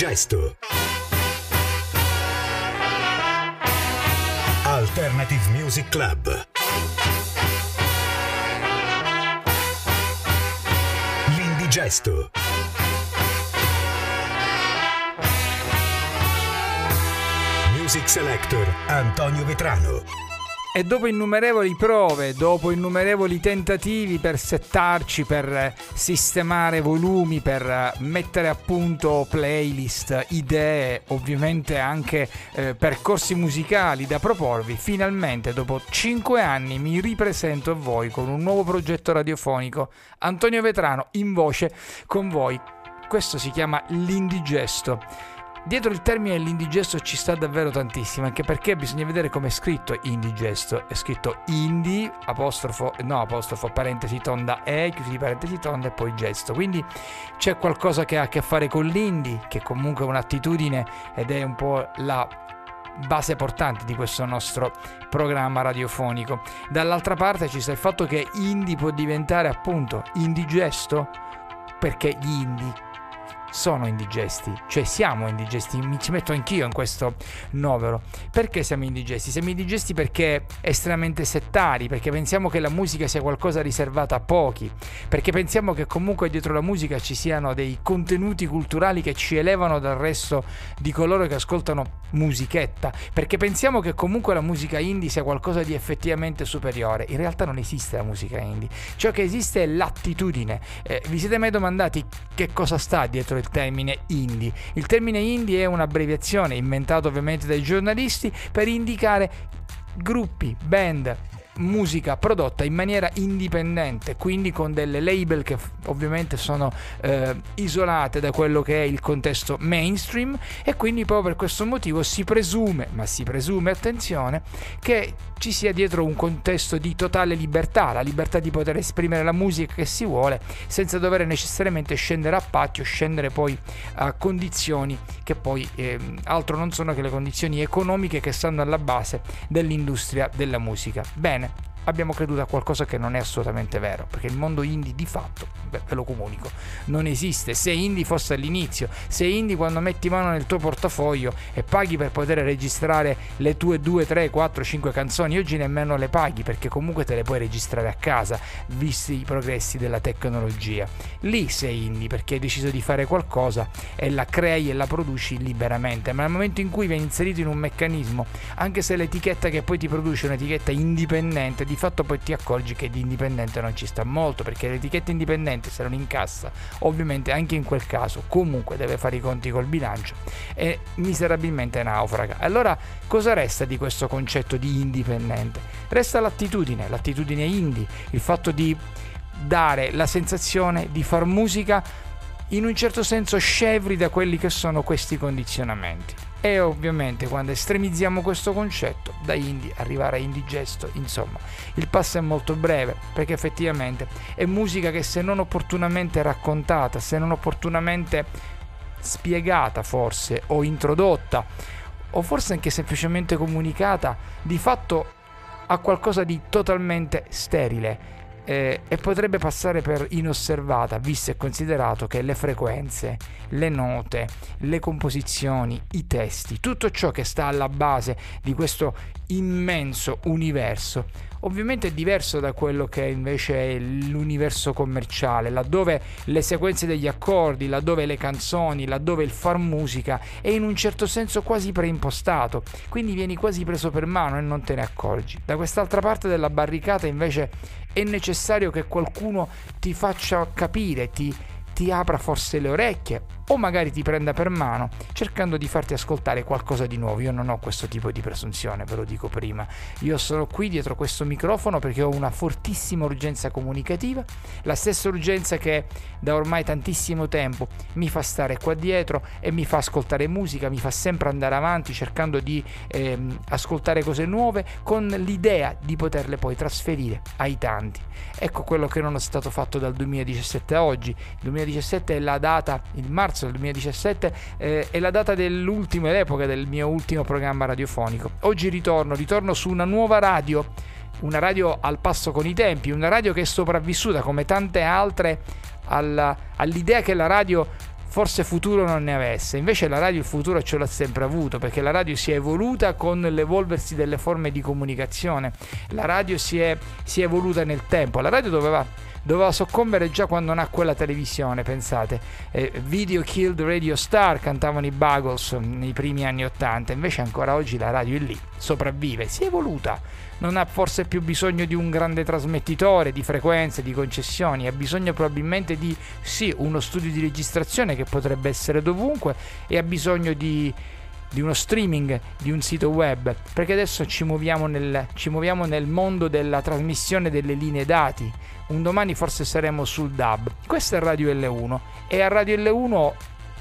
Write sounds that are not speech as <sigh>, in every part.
L'indigesto. Alternative Music Club. L'indigesto. Music Selector Antonio Vetrano. E dopo innumerevoli prove, dopo innumerevoli tentativi per settarci, per sistemare volumi, per mettere a punto playlist, idee, ovviamente anche eh, percorsi musicali da proporvi, finalmente dopo 5 anni mi ripresento a voi con un nuovo progetto radiofonico. Antonio Vetrano in voce con voi. Questo si chiama L'Indigesto Dietro il termine l'indigesto ci sta davvero tantissimo, anche perché bisogna vedere come è scritto indigesto. È scritto indi, apostrofo, no apostrofo, parentesi tonda e, chiusi parentesi tonda e poi gesto. Quindi c'è qualcosa che ha a che fare con l'indi, che comunque è un'attitudine ed è un po' la base portante di questo nostro programma radiofonico. Dall'altra parte ci sta il fatto che indie può diventare appunto indigesto perché gli indie sono indigesti, cioè siamo indigesti, mi ci metto anch'io in questo novero. Perché siamo indigesti? Siamo indigesti perché estremamente settari, perché pensiamo che la musica sia qualcosa riservato a pochi, perché pensiamo che comunque dietro la musica ci siano dei contenuti culturali che ci elevano dal resto di coloro che ascoltano musichetta, perché pensiamo che comunque la musica indie sia qualcosa di effettivamente superiore. In realtà non esiste la musica indie, ciò che esiste è l'attitudine. Eh, vi siete mai domandati che cosa sta dietro il termine indie. Il termine indie è un'abbreviazione inventata ovviamente dai giornalisti per indicare gruppi, band, musica prodotta in maniera indipendente, quindi con delle label che ovviamente sono eh, isolate da quello che è il contesto mainstream e quindi proprio per questo motivo si presume, ma si presume, attenzione, che ci sia dietro un contesto di totale libertà, la libertà di poter esprimere la musica che si vuole senza dover necessariamente scendere a patti o scendere poi a condizioni che poi eh, altro non sono che le condizioni economiche che stanno alla base dell'industria della musica. Bene, abbiamo creduto a qualcosa che non è assolutamente vero, perché il mondo indie di fatto, beh, ve lo comunico, non esiste. Se indie fosse all'inizio, se indie quando metti mano nel tuo portafoglio e paghi per poter registrare le tue 2, 3, 4, 5 canzoni, oggi nemmeno le paghi perché comunque te le puoi registrare a casa, visti i progressi della tecnologia. Lì sei indie perché hai deciso di fare qualcosa e la crei e la produci liberamente, ma nel momento in cui vieni inserito in un meccanismo, anche se l'etichetta che poi ti produce è un'etichetta indipendente, di fatto poi ti accorgi che di indipendente non ci sta molto perché l'etichetta indipendente se non incassa ovviamente anche in quel caso comunque deve fare i conti col bilancio e miserabilmente naufraga. Allora cosa resta di questo concetto di indipendente? Resta l'attitudine, l'attitudine indie, il fatto di dare la sensazione di far musica in un certo senso scevri da quelli che sono questi condizionamenti. E ovviamente quando estremizziamo questo concetto, da indie arrivare a indigesto, insomma, il passo è molto breve, perché effettivamente è musica che se non opportunamente raccontata, se non opportunamente spiegata forse o introdotta, o forse anche semplicemente comunicata, di fatto ha qualcosa di totalmente sterile eh, e potrebbe passare per inosservata, visto e considerato che le frequenze, le note, le composizioni, i testi, tutto ciò che sta alla base di questo immenso universo ovviamente è diverso da quello che invece è l'universo commerciale, laddove le sequenze degli accordi, laddove le canzoni, laddove il far musica è in un certo senso quasi preimpostato, quindi vieni quasi preso per mano e non te ne accorgi. Da quest'altra parte della barricata invece è necessario che qualcuno ti faccia capire, ti, ti apra forse le orecchie o magari ti prenda per mano cercando di farti ascoltare qualcosa di nuovo. Io non ho questo tipo di presunzione, ve lo dico prima. Io sono qui dietro questo microfono perché ho una fortissima urgenza comunicativa, la stessa urgenza che da ormai tantissimo tempo mi fa stare qua dietro e mi fa ascoltare musica, mi fa sempre andare avanti cercando di ehm, ascoltare cose nuove con l'idea di poterle poi trasferire ai tanti. Ecco quello che non è stato fatto dal 2017 a oggi. Il 2017 è la data, il marzo marzo del 2017 eh, è la data dell'ultimo, è l'epoca del mio ultimo programma radiofonico. Oggi ritorno, ritorno su una nuova radio, una radio al passo con i tempi, una radio che è sopravvissuta come tante altre alla, all'idea che la radio forse futuro non ne avesse. Invece la radio il futuro ce l'ha sempre avuto perché la radio si è evoluta con l'evolversi delle forme di comunicazione. La radio si è, si è evoluta nel tempo. La radio doveva doveva soccombere già quando nacque la televisione, pensate. Eh, Video Killed Radio Star cantavano i Buggles nei primi anni 80, invece ancora oggi la radio è lì, sopravvive, si è evoluta. Non ha forse più bisogno di un grande trasmettitore, di frequenze, di concessioni, ha bisogno probabilmente di sì, uno studio di registrazione che potrebbe essere dovunque e ha bisogno di di uno streaming, di un sito web, perché adesso ci muoviamo, nel, ci muoviamo nel mondo della trasmissione delle linee dati. Un domani forse saremo sul DAB. Questo è Radio L1 e a Radio L1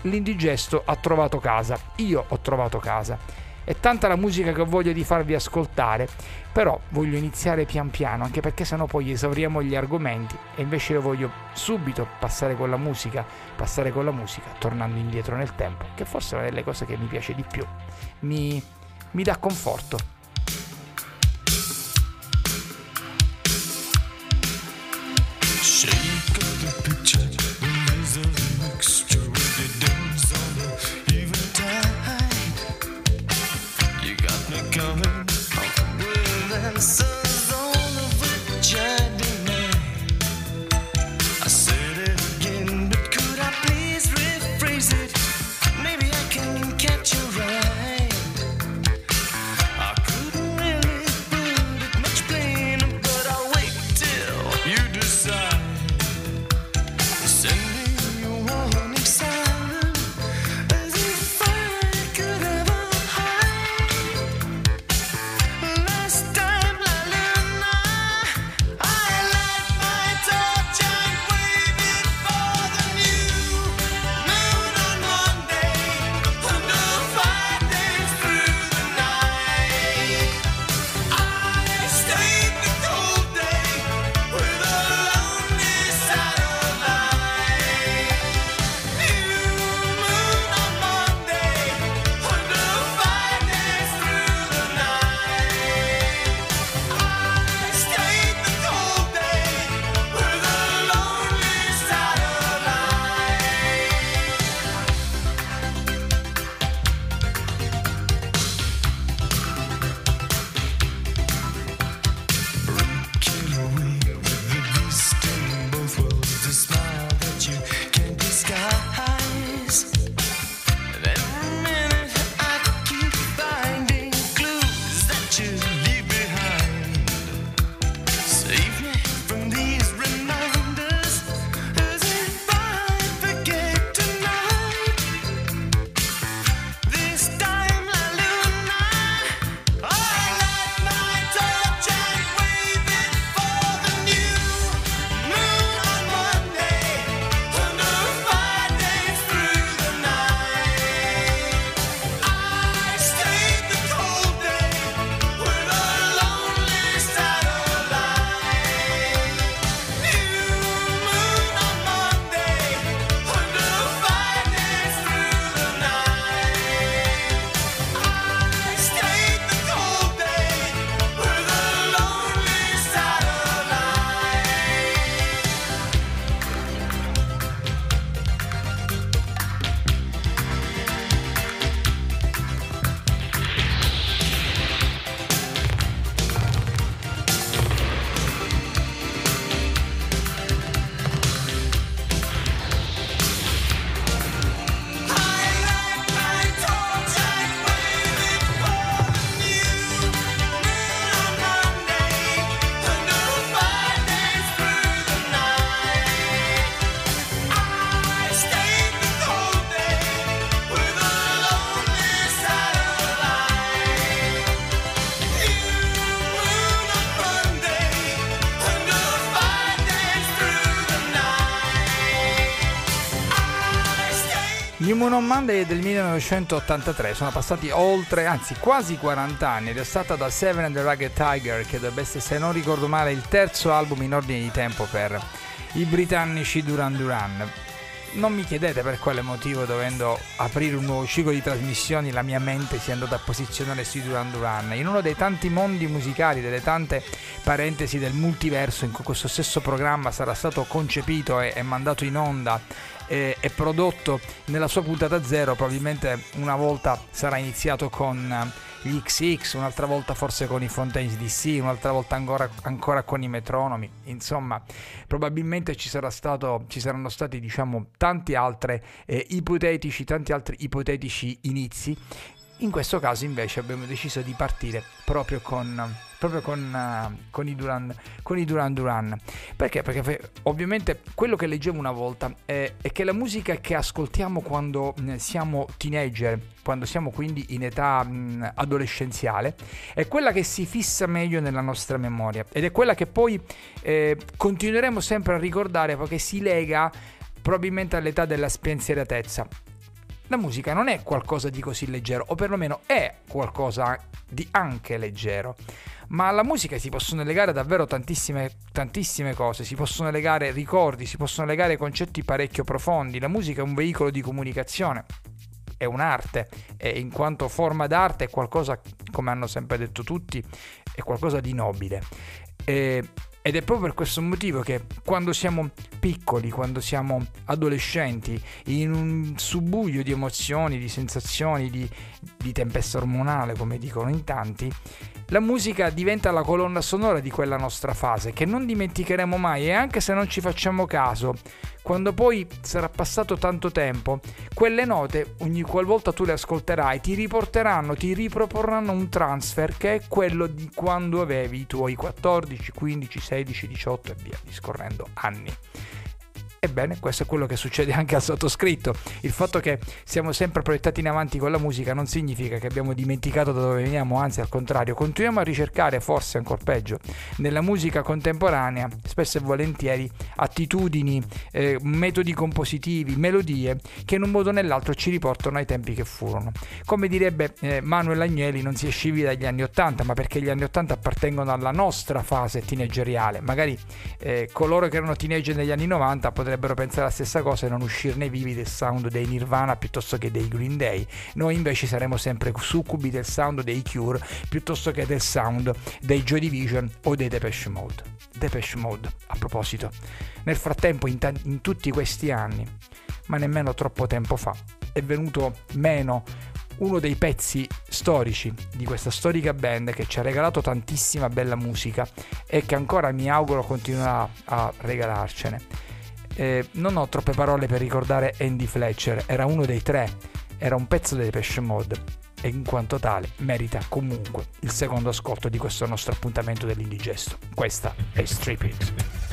l'indigesto ha trovato casa. Io ho trovato casa è tanta la musica che ho voglia di farvi ascoltare, però voglio iniziare pian piano, anche perché sennò poi esauriamo gli argomenti e invece io voglio subito passare con la musica, passare con la musica, tornando indietro nel tempo, che forse è una delle cose che mi piace di più, mi, mi dà conforto. Moon on Monday è del 1983, sono passati oltre, anzi quasi 40 anni ed è stata da Seven and the Rugged Tiger che dovrebbe essere, se non ricordo male, il terzo album in ordine di tempo per i britannici Duran Duran. non mi chiedete per quale motivo, dovendo aprire un nuovo ciclo di trasmissioni, la mia mente si è andata a posizionare sui Duran Duran. In uno dei tanti mondi musicali, delle tante parentesi del multiverso in cui questo stesso programma sarà stato concepito e, e mandato in onda e, e, prodotto nella sua puntata zero, probabilmente una volta sarà iniziato con gli XX, un'altra volta forse con i Fontaines DC, un'altra volta ancora, ancora con i metronomi. Insomma, probabilmente ci, stato, ci saranno stati diciamo tanti altri eh, tanti altri ipotetici inizi. In questo caso invece abbiamo deciso di partire proprio con proprio con, uh, con, i Duran, con, i Duran, Duran. Perché? Perché ovviamente quello che leggevo una volta è, è che la musica che ascoltiamo quando mm, siamo teenager, quando siamo quindi in età mh, mm, adolescenziale, è quella che si fissa meglio nella nostra memoria. Ed è quella che poi eh, continueremo sempre a ricordare perché si lega probabilmente all'età della spensieratezza la musica non è qualcosa di così leggero, o perlomeno è qualcosa di anche leggero. Ma alla musica si possono legare davvero tantissime, tantissime cose, si possono legare ricordi, si possono legare concetti parecchio profondi, la musica è un veicolo di comunicazione. È un'arte. E in quanto forma d'arte è qualcosa, come hanno sempre detto tutti, è qualcosa di nobile. E, ed è proprio per questo motivo che quando siamo piccoli, quando siamo adolescenti, in un subbuglio di emozioni, di sensazioni, di, di tempesta ormonale, come dicono in tanti, la musica diventa la colonna sonora di quella nostra fase, che non dimenticheremo mai e anche se non ci facciamo caso, quando poi sarà passato tanto tempo, quelle note, ogni qualvolta tu le ascolterai, ti riporteranno, ti riproporranno un transfer che è quello di quando avevi i tuoi 14, 15, 16, 18 e via discorrendo anni. Ebbene, questo è quello che succede anche al sottoscritto. Il fatto che siamo sempre proiettati in avanti con la musica non significa che abbiamo dimenticato da dove veniamo, anzi al contrario, continuiamo a ricercare, forse ancora peggio, nella musica contemporanea, spesso e volentieri, attitudini, eh, metodi compositivi, melodie che in un modo o nell'altro ci riportano ai tempi che furono. Come direbbe eh, Manuel Agnelli, non si è scivi dagli anni 80, ma perché gli anni 80 appartengono alla nostra fase teenageriale. Magari eh, coloro che erano teenager negli anni 90 potrebbero potrebbero pensare la stessa cosa e non uscirne vivi del sound dei Nirvana piuttosto che dei Green Day. Noi invece saremo sempre succubi del sound dei Cure piuttosto che del sound dei Joy Division o dei Depeche Mode. Depeche Mode, a proposito. Nel frattempo, in, t- in tutti questi anni, ma nemmeno troppo tempo fa, è venuto meno uno dei pezzi storici di questa storica band che ci ha regalato tantissima bella musica e che ancora mi auguro continuerà a regalarcene. Eh, non ho troppe parole per ricordare Andy Fletcher, era uno dei tre, era un pezzo dei Pesce Mod e in quanto tale merita comunque il secondo ascolto di questo nostro appuntamento dell'indigesto. Questa è Strip It.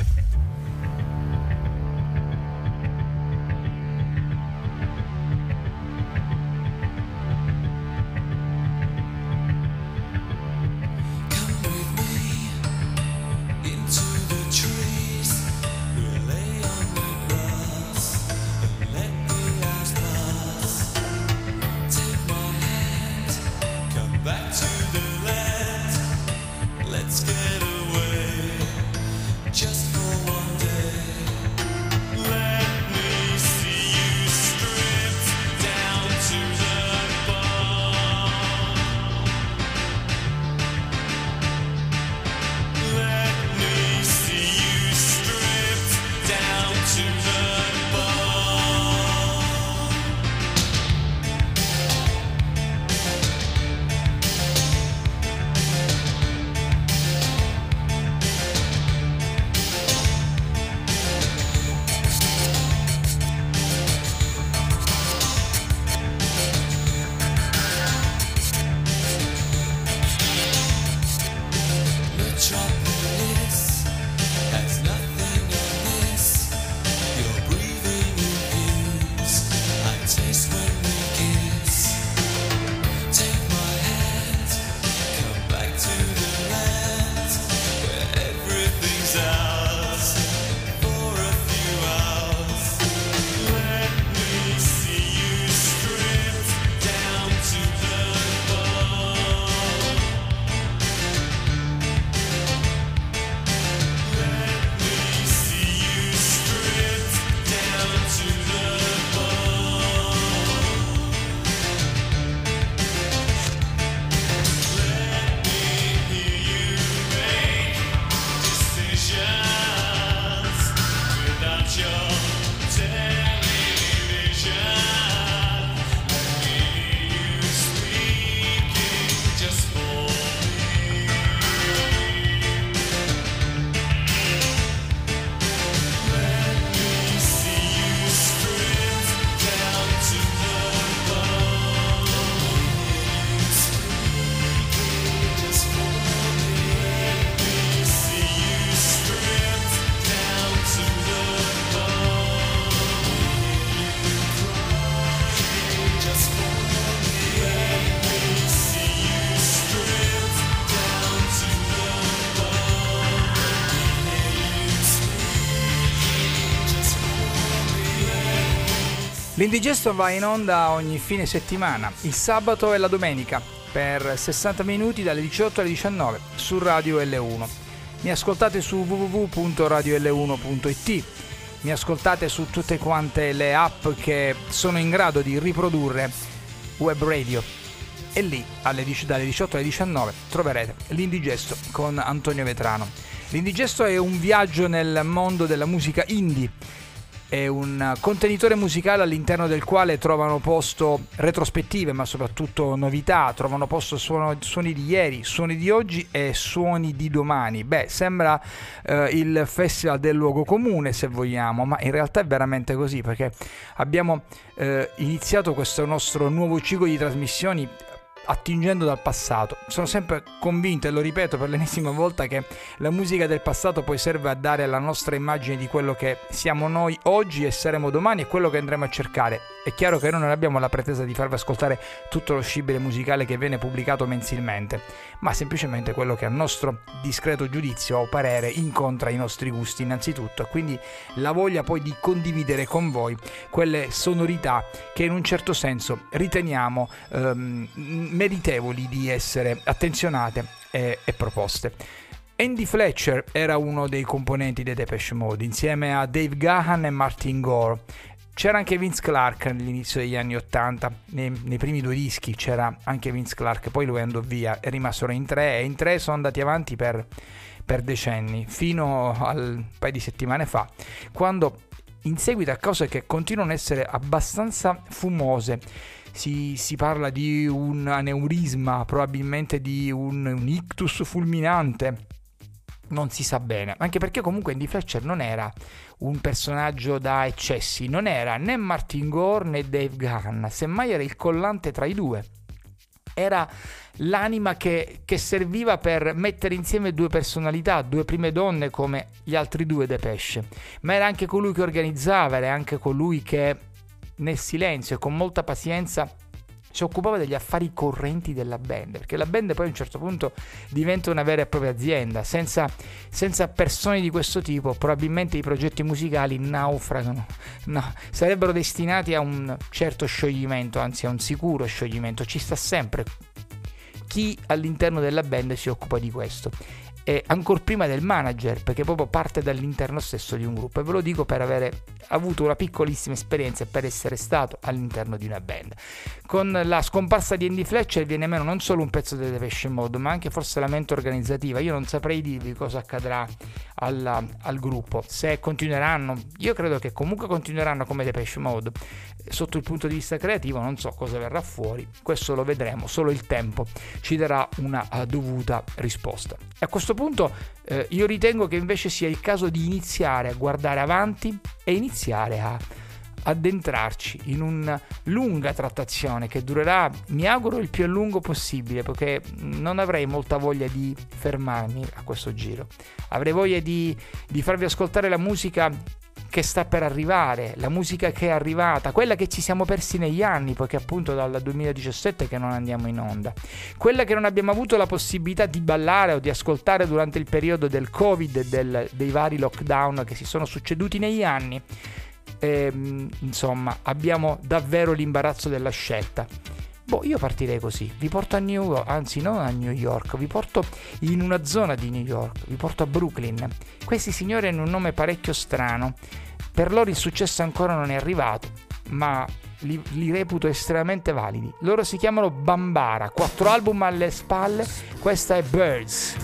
L'indigesto va in onda ogni fine settimana, il sabato e la domenica, per 60 minuti dalle 18 alle 19 su Radio L1. Mi ascoltate su www.radiol1.it, mi ascoltate su tutte quante le app che sono in grado di riprodurre web radio e lì dalle 18 alle 19 troverete l'indigesto con Antonio Vetrano. L'indigesto è un viaggio nel mondo della musica indie è un contenitore musicale all'interno del quale trovano posto retrospettive, ma soprattutto novità, trovano posto suono, suoni di ieri, suoni di oggi e suoni di domani. Beh, sembra eh, il festival del luogo comune, se vogliamo, ma in realtà è veramente così, perché abbiamo eh, iniziato questo nostro nuovo ciclo di trasmissioni attingendo dal passato. Sono sempre convinto, e lo ripeto per <laughs> l'ennesima volta, che la musica del passato poi serve a dare la nostra immagine di quello che siamo noi oggi e saremo domani e quello che andremo a cercare. È chiaro che noi non abbiamo la pretesa di farvi ascoltare tutto lo scibile musicale che viene pubblicato mensilmente, ma semplicemente quello che a nostro discreto giudizio o parere incontra i nostri gusti innanzitutto e quindi la voglia poi di condividere con voi quelle sonorità che in un certo senso riteniamo ehm, meritevoli di essere attenzionate e, e proposte. Andy Fletcher era uno dei componenti dei Depeche Mode insieme a Dave Gahan e Martin Gore. C'era anche Vince Clark all'inizio degli anni 80, nei, nei, primi due dischi c'era anche Vince Clark, poi lui andò via rimasero in tre e in tre sono andati avanti per, per decenni, fino al paio di settimane fa, quando in seguito a cose che continuano ad essere abbastanza fumose si, si parla di un aneurisma, probabilmente di un, un ictus fulminante non si sa bene, anche perché comunque Andy Fletcher non era un personaggio da eccessi, non era né Martin Gore né Dave Gunn, semmai era il collante tra i due. Era l'anima che, che, serviva per mettere insieme due personalità, due prime donne come gli altri due Depeche, ma era anche colui che organizzava, era anche colui che nel silenzio e con molta pazienza si occupava degli affari correnti della band, perché la band poi a un certo punto diventa una vera e propria azienda, senza, senza persone di questo tipo probabilmente i progetti musicali naufragano, no, sarebbero destinati a un certo scioglimento, anzi a un sicuro scioglimento, ci sta sempre chi all'interno della band si occupa di questo e ancora prima del manager, perché proprio parte dall'interno stesso di un gruppo. E ve lo dico per avere avuto una piccolissima esperienza e per essere stato all'interno di una band. Con la scomparsa di Andy Fletcher viene meno non solo un pezzo del Depeche Mode, ma anche forse la mente organizzativa. Io non saprei dirvi cosa accadrà alla, al gruppo, se continueranno. Io credo che comunque continueranno come Depeche Mode. Sotto il punto di vista creativo non so cosa verrà fuori, questo lo vedremo, solo il tempo ci darà una uh, dovuta risposta. E a questo punto eh, io ritengo che invece sia il caso di iniziare a guardare avanti e iniziare a addentrarci in una lunga trattazione che durerà, mi auguro, il più a lungo possibile, perché non avrei molta voglia di fermarmi a questo giro. Avrei voglia di, di farvi ascoltare la musica che sta per arrivare, la musica che è arrivata, quella che ci siamo persi negli anni, poiché appunto dal 2017 che non andiamo in onda, quella che non abbiamo avuto la possibilità di ballare o di ascoltare durante il periodo del Covid e del, dei vari lockdown che si sono succeduti negli anni. E, ehm, insomma, abbiamo davvero l'imbarazzo della scelta. Boh, io partirei così, vi porto a New York, anzi non a New York, vi porto in una zona di New York, vi porto a Brooklyn. Questi signori hanno un nome parecchio strano, per loro il successo ancora non è arrivato, ma li, li reputo estremamente validi. Loro si chiamano Bambara, quattro album alle spalle, questa è Birds.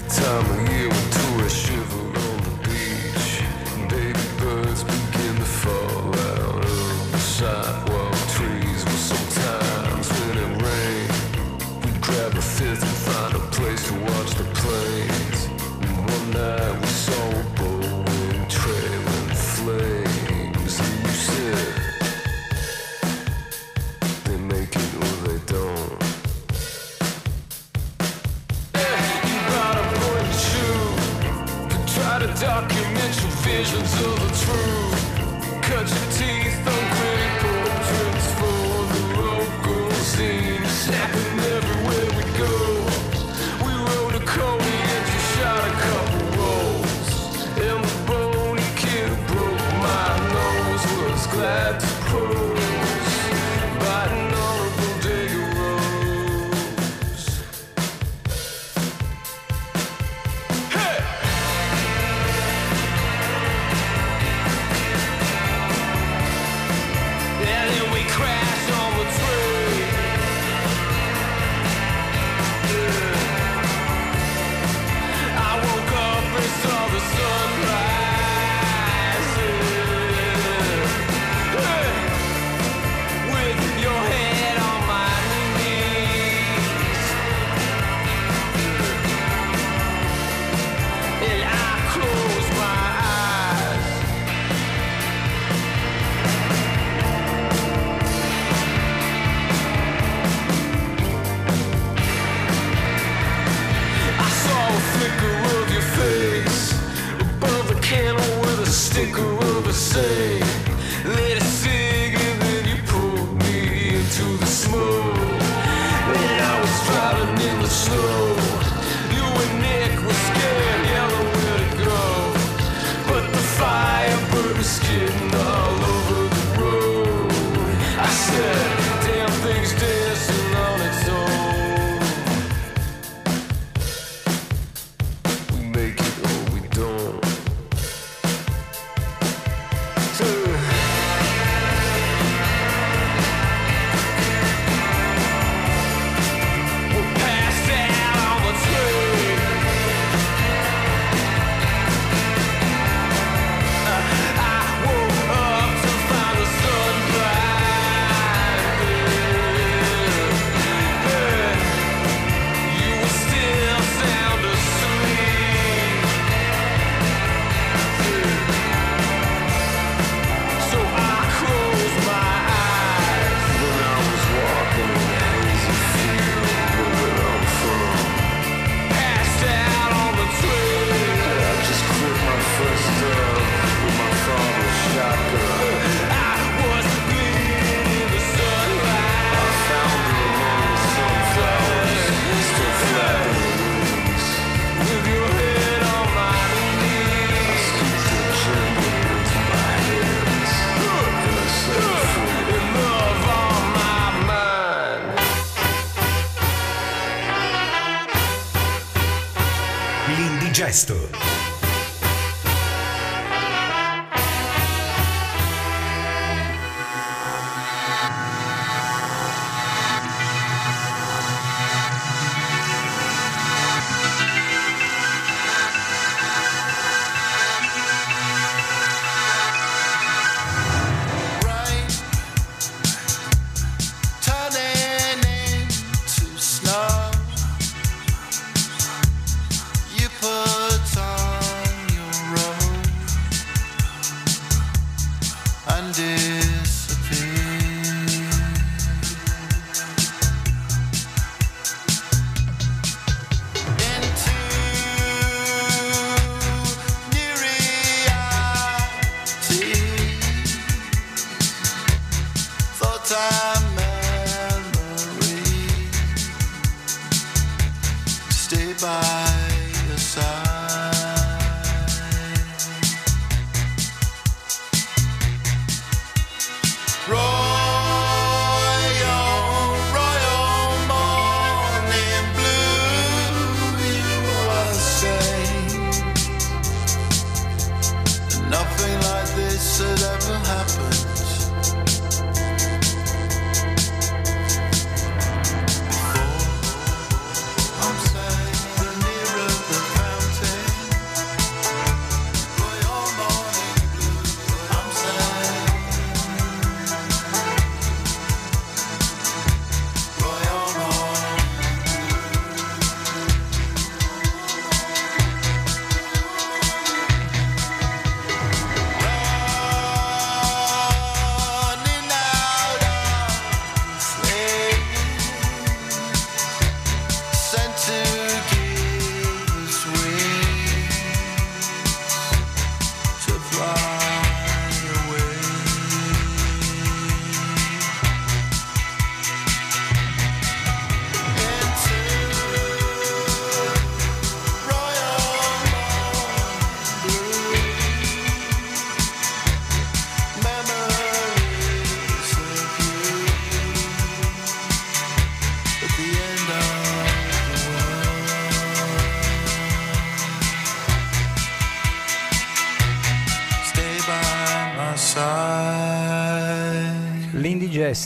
Visions of the truth. Cut your teeth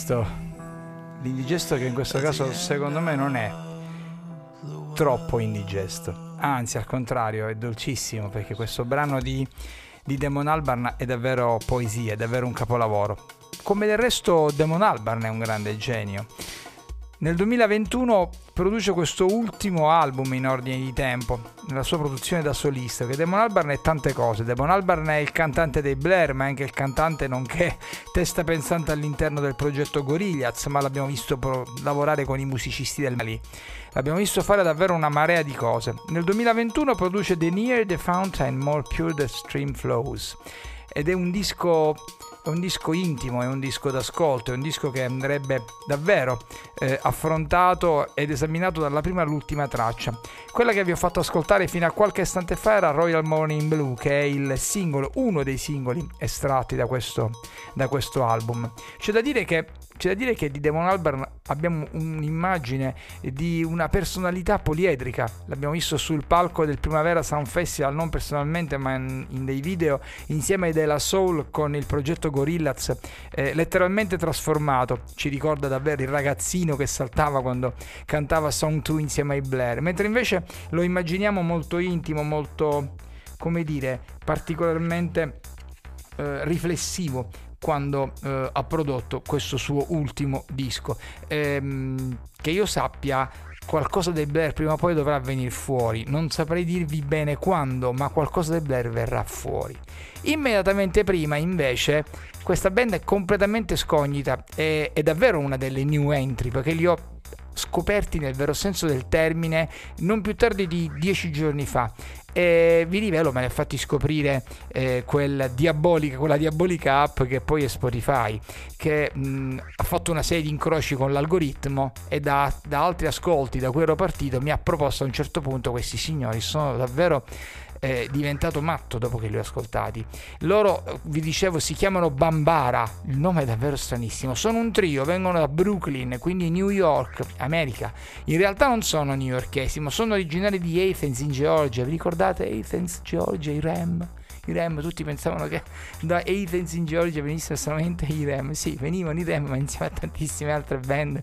L'indigesto. L'indigesto che in questo caso secondo me non è troppo indigesto. Anzi, al contrario, è dolcissimo perché questo brano di, di Demon Albarn è davvero poesia, è davvero un capolavoro. Come del resto Demon Albarn è un grande genio. Nel 2021 produce questo ultimo album in ordine di tempo, nella sua produzione da solista, che Damon Albarn è tante cose. Damon Albarn è il cantante dei Blair, ma è anche il cantante nonché testa pensante all'interno del progetto Gorillaz, ma l'abbiamo visto pro- lavorare con i musicisti del Mali. L'abbiamo visto fare davvero una marea di cose. Nel 2021 produce The Near the Fountain, More Pure the Stream Flows ed è un disco è un disco intimo, è un disco d'ascolto, è un disco che andrebbe davvero eh, affrontato ed esaminato dalla prima all'ultima traccia. Quella che vi ho fatto ascoltare fino a qualche istante fa era Royal Morning Blue, che è il singolo, uno dei singoli estratti da questo, da questo album. C'è da dire che c'è da dire che di Demon Albarn abbiamo un'immagine di una personalità poliedrica. L'abbiamo visto sul palco del Primavera Sound Festival, non personalmente, ma in, in dei video insieme ai Della Soul con il progetto Gorillaz, eh, letteralmente trasformato. Ci ricorda davvero il ragazzino che saltava quando cantava Song 2 insieme ai Blair. Mentre invece lo immaginiamo molto intimo, molto, come dire, particolarmente eh, riflessivo quando eh, ha prodotto questo suo ultimo disco. Ehm, che io sappia, qualcosa del Blair prima o poi dovrà venire fuori. Non saprei dirvi bene quando, ma qualcosa del Blair verrà fuori. Immediatamente prima, invece, questa band è completamente scognita. È, è davvero una delle new entry perché li ho scoperti nel vero senso del termine non più tardi di dieci giorni fa e vi rivelo, ne ha fatti scoprire eh, quel diabolica, quella diabolica app che poi è Spotify, che mh, ha fatto una serie di incroci con l'algoritmo e da, da altri ascolti da cui ero partito mi ha proposto a un certo punto questi signori, sono davvero eh, diventato matto dopo che li ho ascoltati. Loro, vi dicevo, si chiamano Bambara, il nome è davvero stranissimo. Sono un trio, vengono da Brooklyn, quindi New York, America. In realtà non sono newyorkesi, ma sono originari di Athens in Georgia. Vi ricordate Athens, Georgia, i Rem? i Rem, tutti pensavano che da Athens in Georgia venissero solamente i Rem, sì, venivano i Rem, ma insieme a tantissime altre band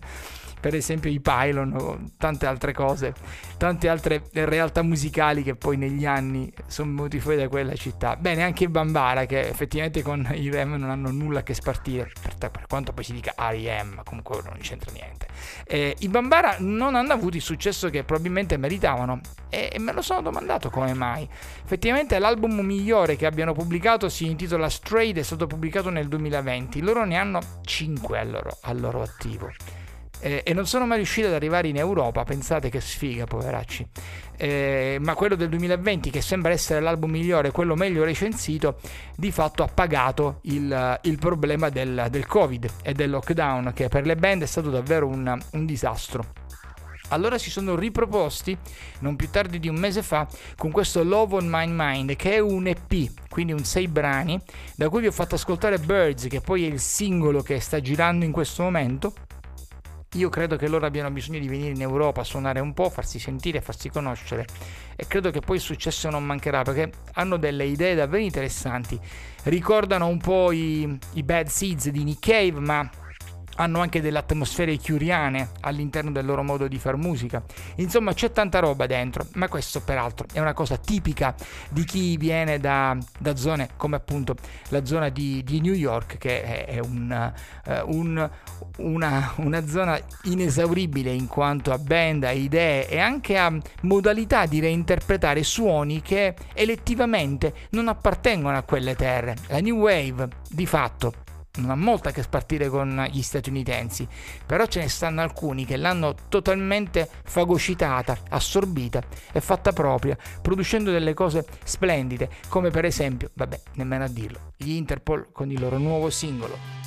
per esempio i Pylon o tante altre cose, tante altre realtà musicali che poi negli anni sono venuti fuori da quella città. Bene, anche Bambara che effettivamente con i Rem non hanno nulla a che spartire, per, per quanto poi si dica R.E.M., comunque non c'entra niente. Eh, I Bambara non hanno avuto il successo che probabilmente meritavano e, e me lo sono domandato come mai. Effettivamente l'album migliore che abbiano pubblicato si intitola Strayed, è stato pubblicato nel 2020, loro ne hanno 5 al loro, al loro attivo eh, e non sono mai riusciti ad arrivare in Europa, pensate che sfiga, poveracci. Eh, ma quello del 2020, che sembra essere l'album migliore, quello meglio recensito, di fatto ha pagato il, il problema del, del, Covid e del lockdown, che per le band è stato davvero un, un disastro. Allora si sono riproposti non più tardi di un mese fa con questo Love on My Mind che è un EP, quindi un 6 brani, da cui vi ho fatto ascoltare Birds che poi è il singolo che sta girando in questo momento io credo che loro abbiano bisogno di venire in Europa a suonare un po', farsi sentire, farsi conoscere e credo che poi il successo non mancherà perché hanno delle idee davvero interessanti. Ricordano un po' i, i Bad Seeds di Nick Cave, ma hanno anche delle atmosfere chiuriane all'interno del loro modo di far musica. Insomma, c'è tanta roba dentro, ma questo peraltro è una cosa tipica di chi viene da, da zone come appunto la zona di, di New York, che è, un, uh, un, una, una zona inesauribile in quanto a band, a idee e anche a modalità di reinterpretare suoni che elettivamente non appartengono a quelle terre. La New Wave, di fatto, non ha molta a che spartire con gli statunitensi, però ce ne stanno alcuni che l'hanno totalmente fagocitata, assorbita e fatta propria, producendo delle cose splendide, come per esempio, vabbè, nemmeno a dirlo, gli Interpol con il loro nuovo singolo.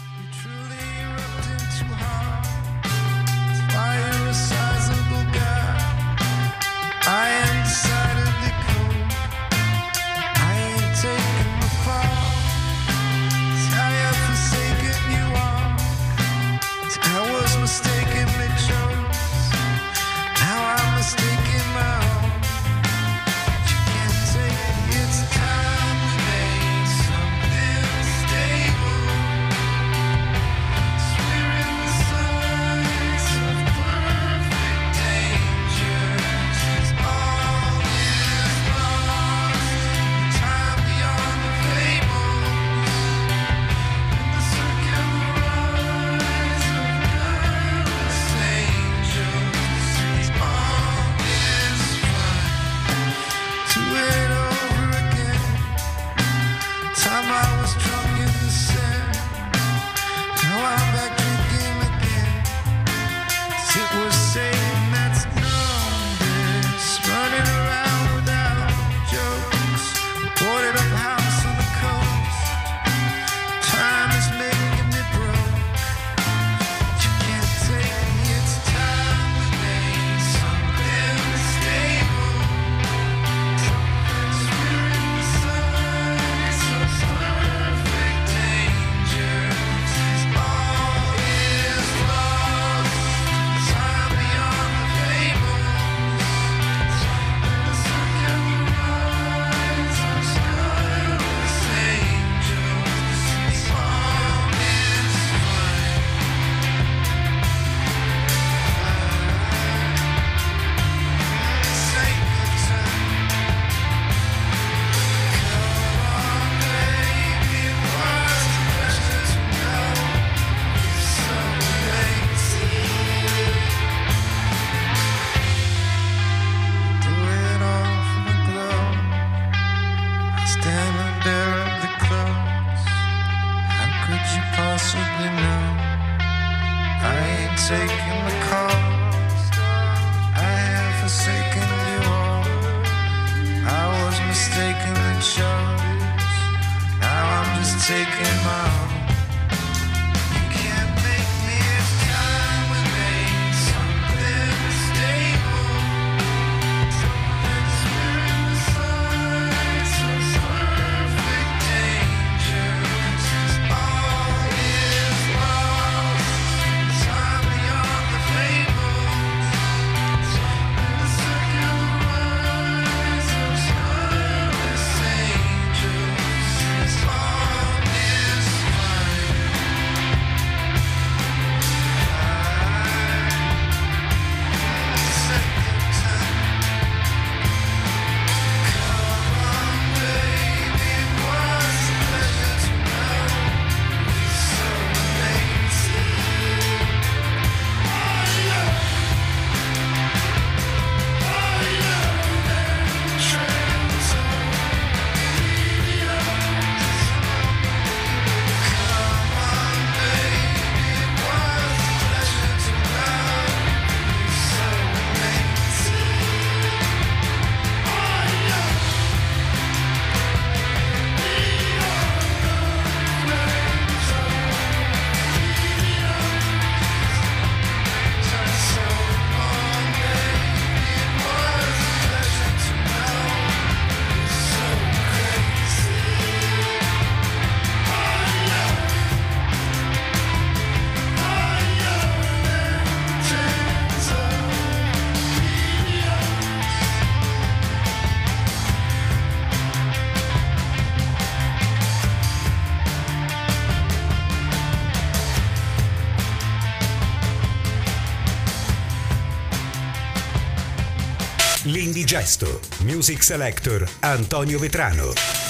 L'Indigesto, Music Selector Antonio Vetrano.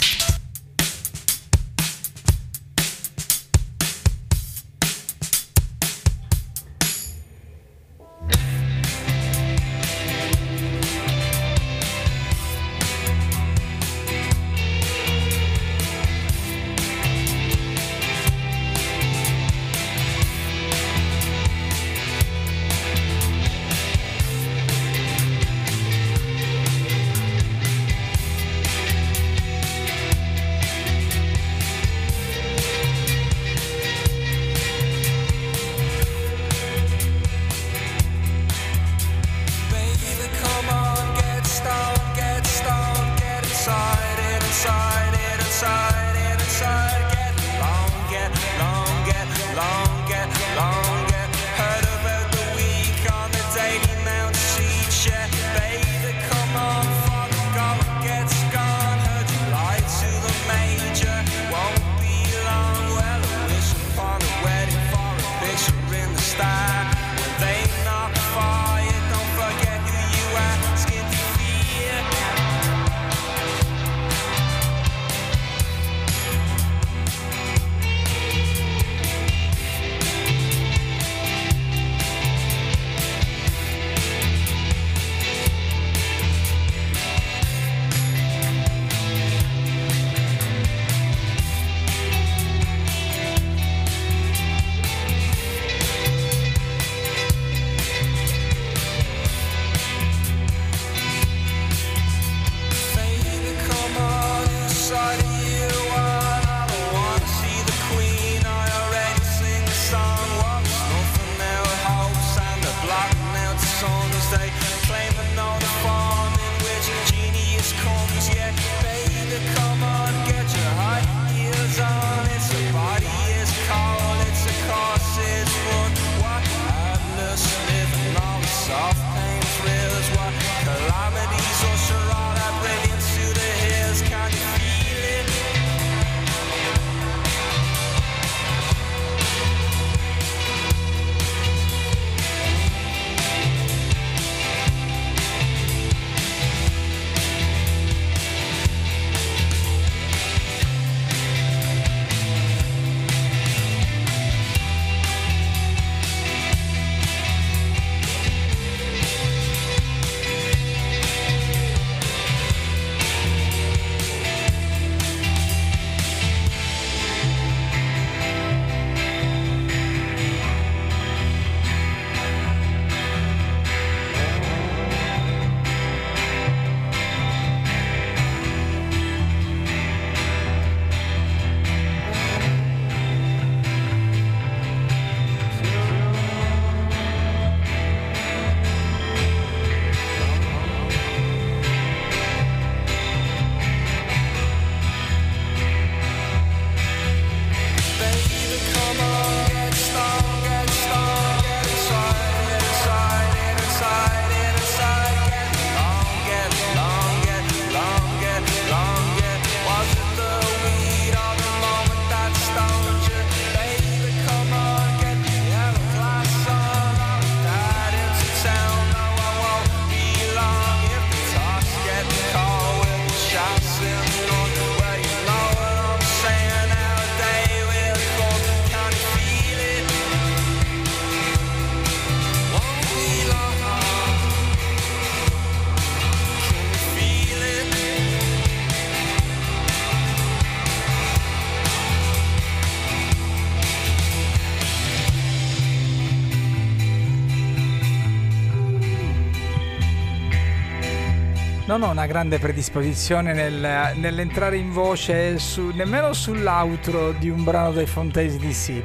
Non ho una grande predisposizione nel, nell'entrare in voce su, nemmeno sull'outro di un brano dei Fontaines DC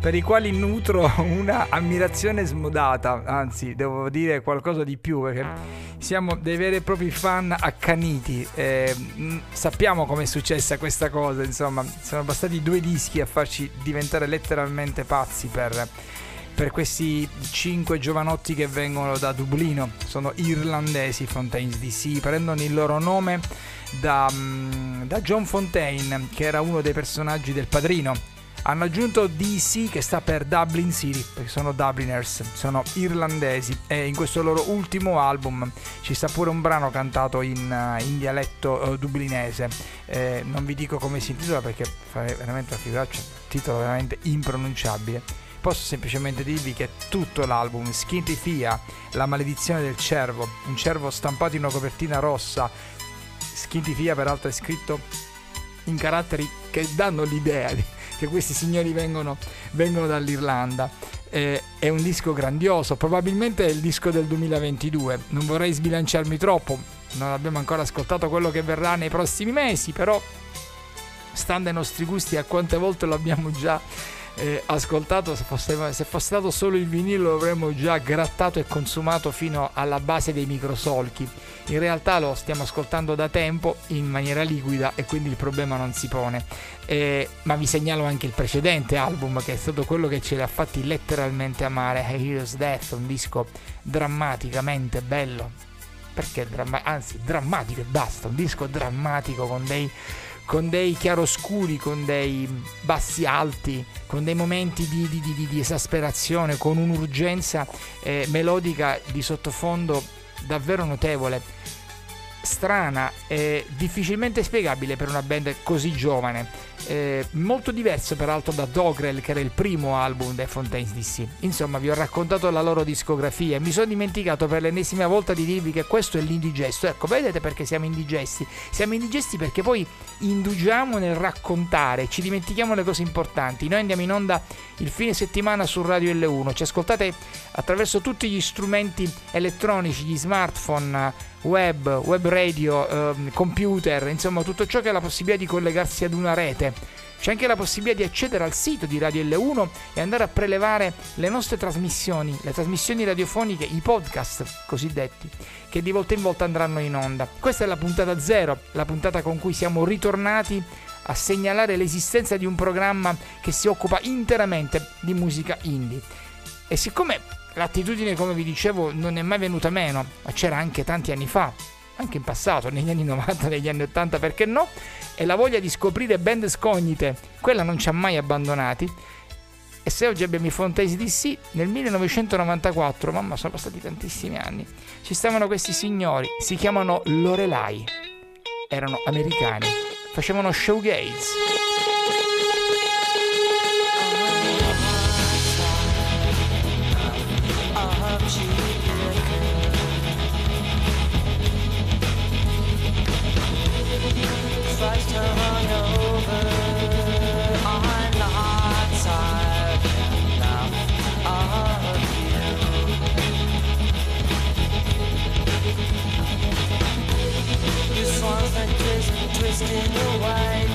per i quali nutro una ammirazione smodata, anzi devo dire qualcosa di più perché siamo dei veri e propri fan accaniti, eh, sappiamo come è successa questa cosa, insomma sono bastati due dischi a farci diventare letteralmente pazzi per per questi cinque giovanotti che vengono da Dublino, sono irlandesi Fontaines DC, prendono il loro nome da, mm, da John Fontaine, che era uno dei personaggi del padrino Hanno aggiunto DC che sta per Dublin City, perché sono Dubliners, sono irlandesi e in questo loro ultimo album ci sta pure un brano cantato in, eh, in dialetto uh, dublinese. Eh, non vi dico come si intitola perché fa veramente una figuraccia, titolo veramente impronunciabile. Posso semplicemente dirvi che tutto l'album, Skinty Fia, La maledizione del cervo, un cervo stampato in una copertina rossa, Skinty Fia peraltro è scritto in caratteri che danno l'idea che questi signori vengono, vengono dall'Irlanda. Eh, è un disco grandioso, probabilmente è il disco del 2022. Non vorrei sbilanciarmi troppo, non abbiamo ancora ascoltato quello che verrà nei prossimi mesi, però stando ai nostri gusti a quante volte lo abbiamo già eh, ascoltato, se fosse, se fosse, stato solo il vinile lo avremmo già grattato e consumato fino alla base dei microsolchi. In realtà lo stiamo ascoltando da tempo in maniera liquida e quindi il problema non si pone. Eh, ma vi segnalo anche il precedente album che è stato quello che ce li ha fatti letteralmente amare, A Hero's Death, un disco drammaticamente bello. Perché dramma- anzi drammatico e basta, un disco drammatico con dei con dei chiaroscuri, con dei bassi alti, con dei momenti di, di, di, di esasperazione, con un'urgenza eh, melodica di sottofondo davvero notevole strana e difficilmente spiegabile per una band così giovane. Eh, molto diverso peraltro da Dogrel che era il primo album dei Fontaines DC. Insomma, vi ho raccontato la loro discografia e mi sono dimenticato per l'ennesima volta di dirvi che questo è l'indigesto. Ecco, vedete perché siamo indigesti? Siamo indigesti perché poi indugiamo nel raccontare, ci dimentichiamo le cose importanti. Noi andiamo in onda il fine settimana su Radio L1, ci ascoltate attraverso tutti gli strumenti elettronici, gli smartphone web, web radio, eh, computer, insomma tutto ciò che ha la possibilità di collegarsi ad una rete. C'è anche la possibilità di accedere al sito di Radio L1 e andare a prelevare le nostre trasmissioni, le trasmissioni radiofoniche, i podcast cosiddetti, che di volta in volta andranno in onda. Questa è la puntata zero, la puntata con cui siamo ritornati a segnalare l'esistenza di un programma che si occupa interamente di musica indie. E siccome L'attitudine, come vi dicevo, non è mai venuta meno, ma c'era anche tanti anni fa, anche in passato, negli anni 90, negli anni 80, perché no? E la voglia di scoprire band scognite, quella non ci ha mai abbandonati. E se oggi abbiamo i Fontaine DC, nel 1994, mamma sono passati tantissimi anni, ci stavano questi signori, si chiamano Lorelai, erano americani, facevano showgaze. wasting away.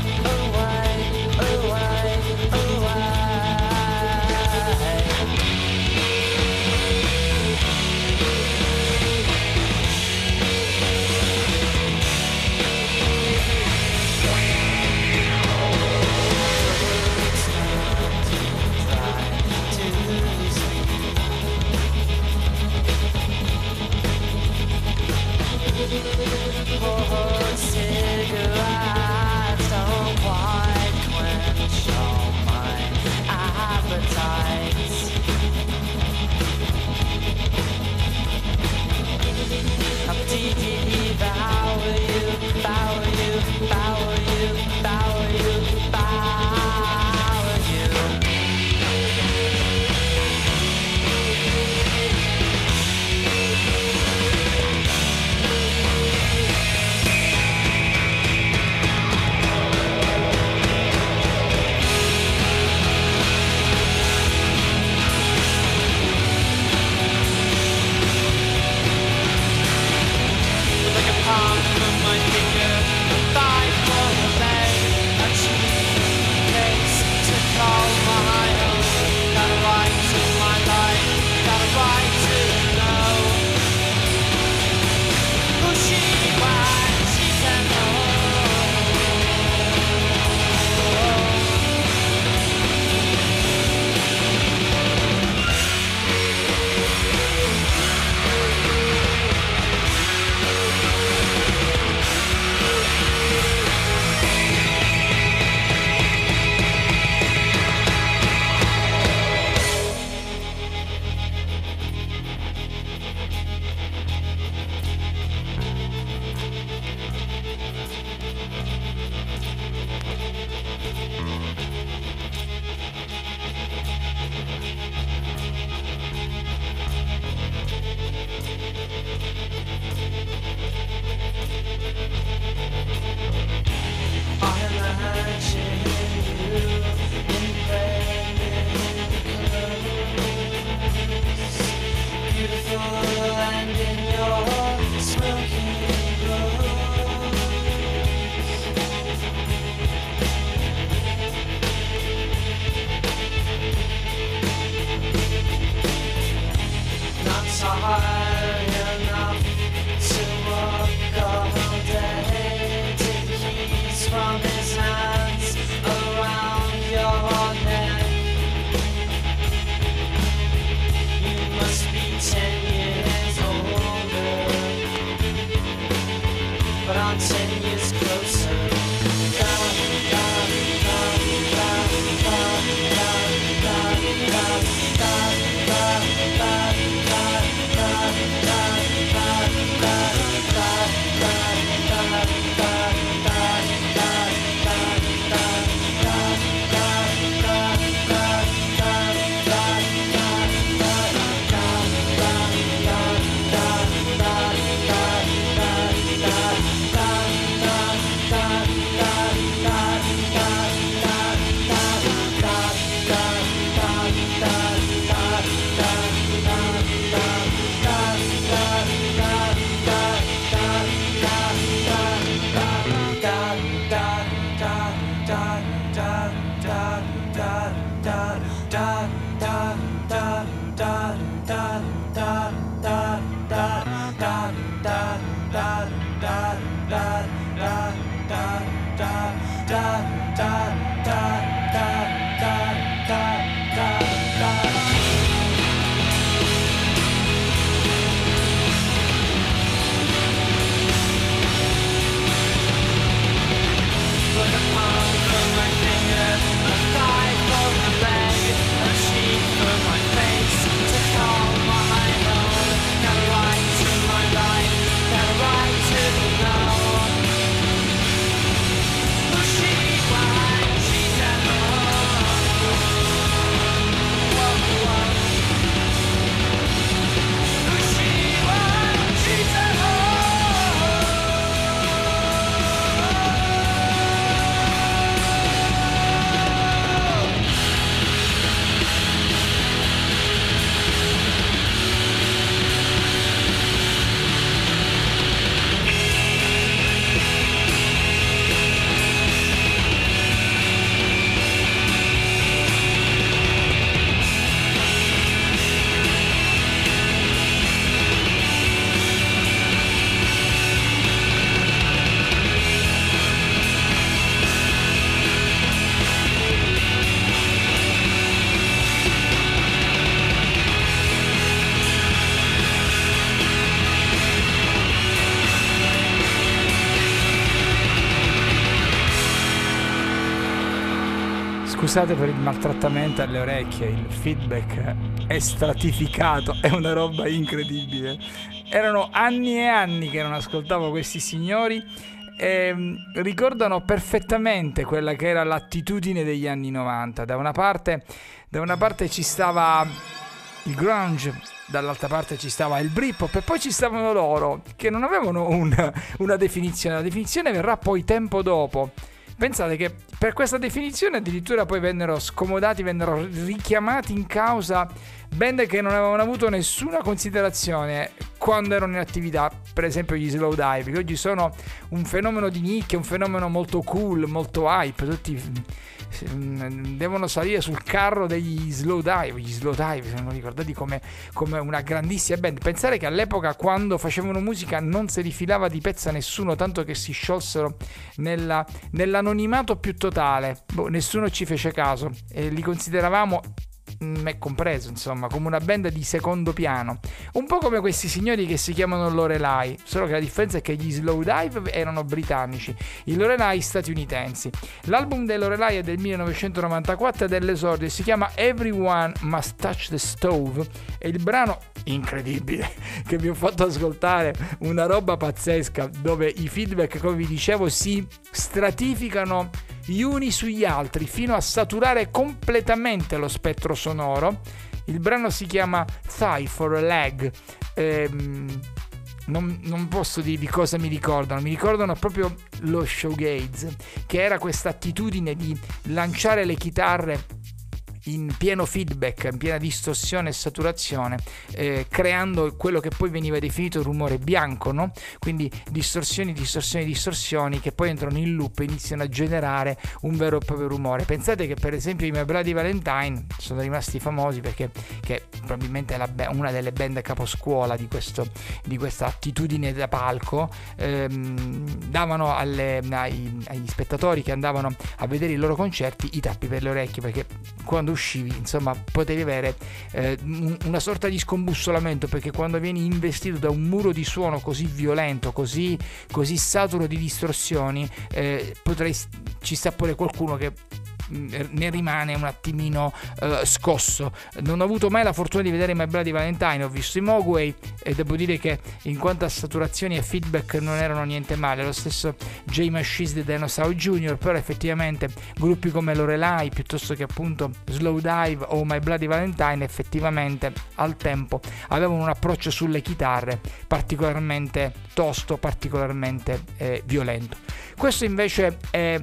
Scusate per il maltrattamento alle orecchie, il feedback è stratificato, è una roba incredibile. Erano anni e anni che non ascoltavo questi signori e mm, ricordano perfettamente quella che era l'attitudine degli anni 90. Da una parte, da una parte ci stava il grunge, dall'altra parte ci stava il Britpop e poi ci stavano loro che non avevano un, una definizione. La definizione verrà poi tempo dopo. Pensate che per questa definizione addirittura poi vennero scomodati, vennero richiamati in causa band che non avevano avuto nessuna considerazione quando erano in attività, per esempio gli slow dive, che oggi sono un fenomeno di nicchia, un fenomeno molto cool, molto hype, tutti devono salire sul carro degli slow dive, gli slow dive sono ricordati come, come una grandissima band. Pensare che all'epoca quando facevano musica non si rifilava di pezza nessuno, tanto che si sciolsero nella, nell'anonimato più totale, boh, nessuno ci fece caso e li consideravamo me compreso, insomma, come una band di secondo piano. Un po' come questi signori che si chiamano Lorelai, solo che la differenza è che gli Slow Dive erano britannici, i Lorelai statunitensi. L'album dei Lorelai è del 1994 ed è l'esordio, si chiama Everyone Must Touch the Stove e il brano incredibile che vi ho fatto ascoltare, una roba pazzesca dove i feedback, come vi dicevo, si stratificano gli uni sugli altri fino a saturare completamente lo spettro sonoro. Il brano si chiama Thigh for a Leg. Ehm, non, non, posso dirvi cosa mi ricordano, mi ricordano proprio lo showgaze, che era questa attitudine di lanciare le chitarre in pieno feedback, in piena distorsione e saturazione, eh, creando quello che poi veniva definito rumore bianco, no? quindi distorsioni, distorsioni, distorsioni che poi entrano in loop e iniziano a generare un vero e proprio rumore. Pensate che per esempio i My Bloody Valentine sono rimasti famosi perché probabilmente è be- una delle band caposcuola di, questo, di questa attitudine da palco, ehm, davano alle, ai, agli spettatori che andavano a vedere i loro concerti i tappi per le orecchie perché quando uscivi, insomma, potevi avere eh, una sorta di scombussolamento perché quando vieni investito da un muro di suono così violento, così, così saturo di distorsioni, eh, potrei, ci sta pure qualcuno che ne rimane un attimino uh, scosso. Non ho avuto mai la fortuna di vedere My Bloody Valentine, ho visto i Mogway e devo dire che in quanto a saturazioni e feedback non erano niente male. Lo stesso J Machines di Dinosaur Jr., però effettivamente gruppi come Lorelai piuttosto che appunto Slow Dive o My Bloody Valentine effettivamente al tempo avevano un approccio sulle chitarre particolarmente tosto, particolarmente eh, violento. Questo invece è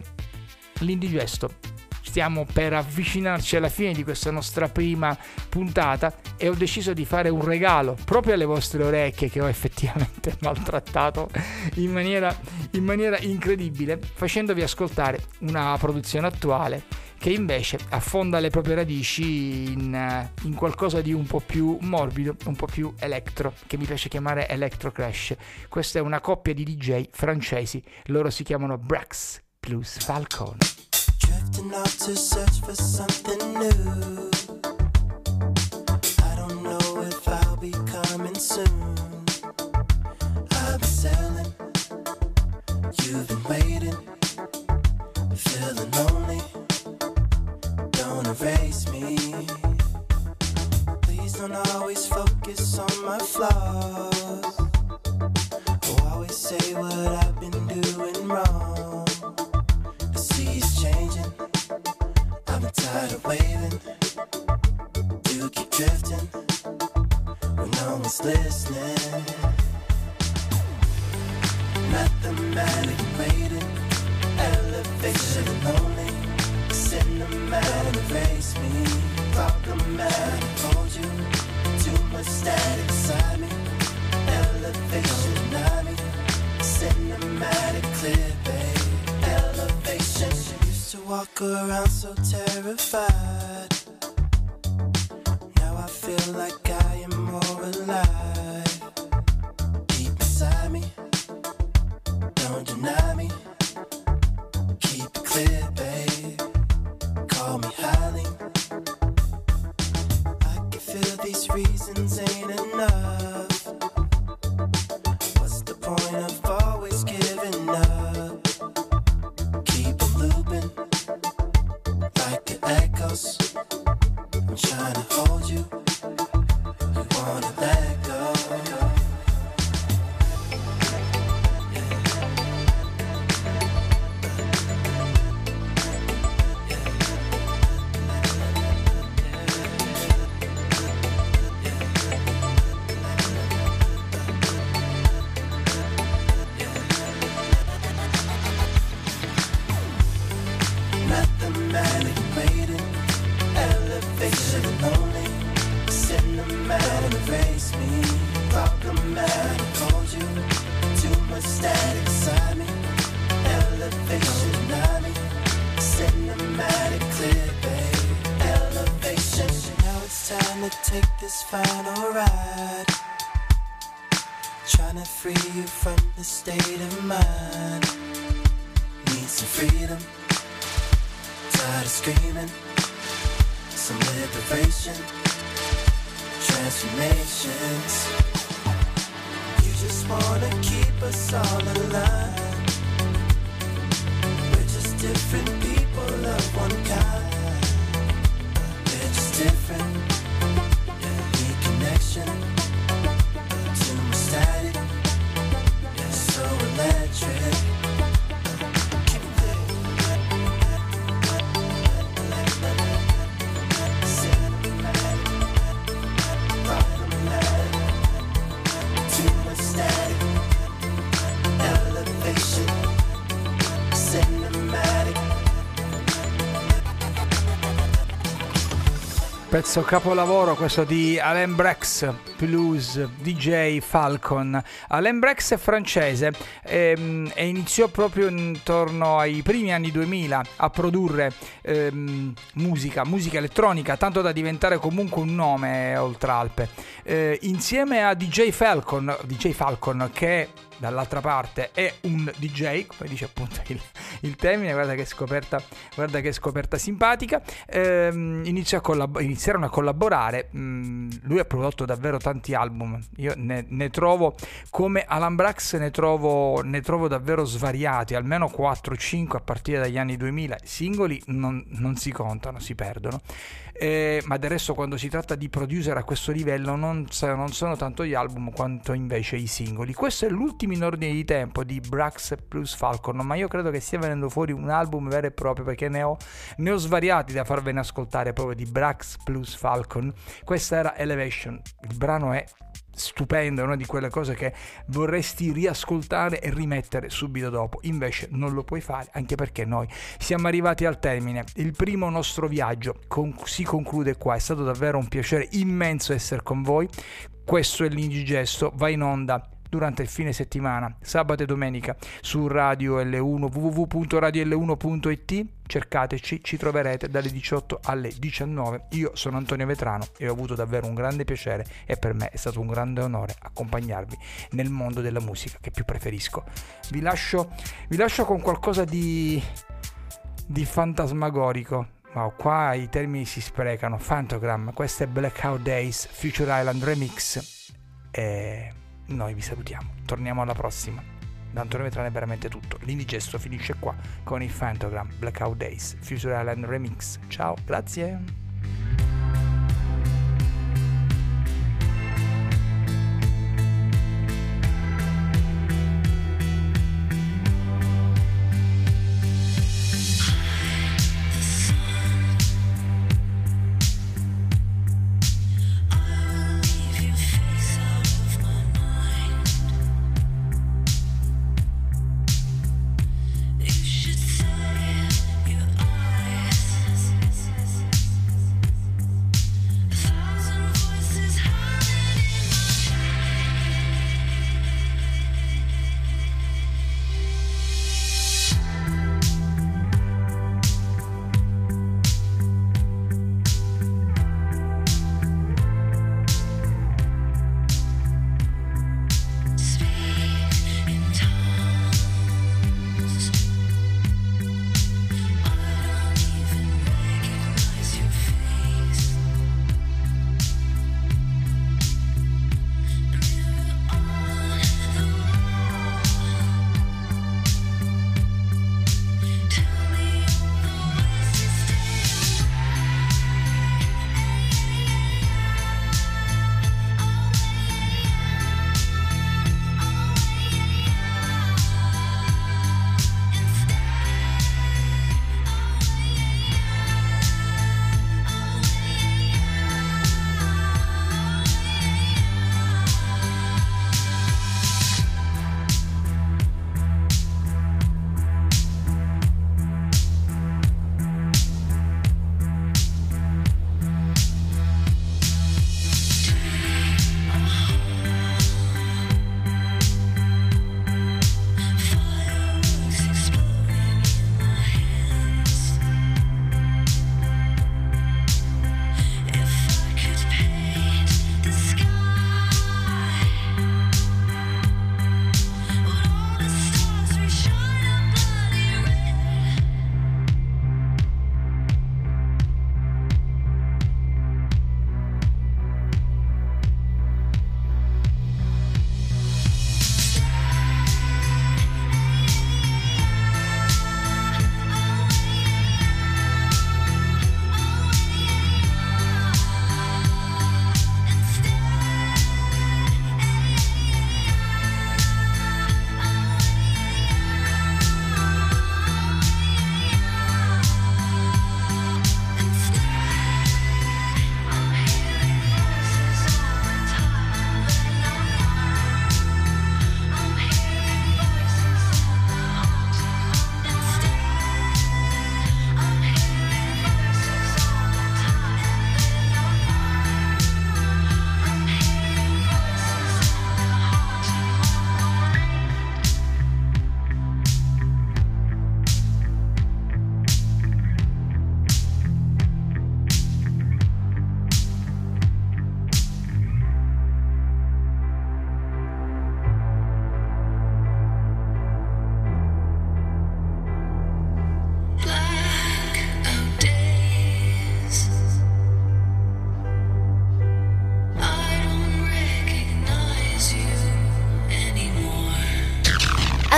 l'indigesto stiamo per avvicinarci alla fine di questa nostra prima puntata e ho deciso di fare un regalo proprio alle vostre orecchie che ho effettivamente <laughs> maltrattato in maniera, in maniera incredibile facendovi ascoltare una produzione attuale che invece affonda le proprie radici in, in qualcosa di un po' più morbido, un po' più elettro, che mi piace chiamare Electro Crash. Questa è una coppia di DJ francesi, loro si chiamano Brax plus Falcon. Drifting off to search for something new. I don't know if I'll be coming soon. I'll be sailing. You've been waiting, feeling lonely. Don't erase me. Please don't always focus on my flaws. Or always say what I've been doing wrong. Been tired of waiting. You keep drifting. When no one's listening. Elevation lonely, cinematic erase me, problematic hold you, too much static inside me, elevation cinematic clear, to walk around so terrified. Now I feel like I am more alive, deep inside me. Pezzo capolavoro questo di Alain Brex, blues, DJ Falcon. Alain Brex è francese ehm, e iniziò proprio intorno ai primi anni 2000 a produrre ehm, musica, musica elettronica, tanto da diventare comunque un nome oltre Alpe. Eh, insieme a DJ Falcon, DJ Falcon che dall'altra parte è un DJ, come dice appunto il, il termine, guarda che scoperta, guarda che scoperta simpatica, ehm, iniziò a collab- iniziarono a collaborare, mm, lui ha prodotto davvero tanti album, io ne, ne trovo come Alan Brax ne trovo, ne trovo davvero svariati, almeno 4-5 a partire dagli anni 2000, singoli non, non si contano, si perdono. Eh, ma del resto quando si tratta di producer a questo livello non, non sono tanto gli album quanto invece i singoli. Questo è l'ultimo in ordine di tempo di Brax plus Falcon, ma io credo che stia venendo fuori un album vero e proprio perché ne ho, ne ho svariati da farvene ascoltare proprio di Brax plus Falcon. Questa era Elevation, il brano è stupendo, è una di quelle cose che vorresti riascoltare e rimettere subito dopo. Invece non lo puoi fare, anche perché noi siamo arrivati al termine. Il primo nostro viaggio con- si conclude qua. È stato davvero un piacere immenso essere con voi. Questo è l'Indigesto, va in onda durante il fine settimana, sabato e domenica su Radio L1 www.radiol1.it cercateci, ci troverete dalle 18 alle 19. Io sono Antonio Vetrano e ho avuto davvero un grande piacere e per me è stato un grande onore accompagnarvi nel mondo della musica che più preferisco. Vi lascio, vi lascio con qualcosa di, di fantasmagorico. Wow, qua i termini si sprecano. Fantogram, questo è Blackout Days Future Island Remix. E noi vi salutiamo. Torniamo alla prossima. Da Antonio Vetrano è veramente tutto. L'indigesto finisce qua con il Fantogram Blackout Days Future Island Remix. Ciao, grazie.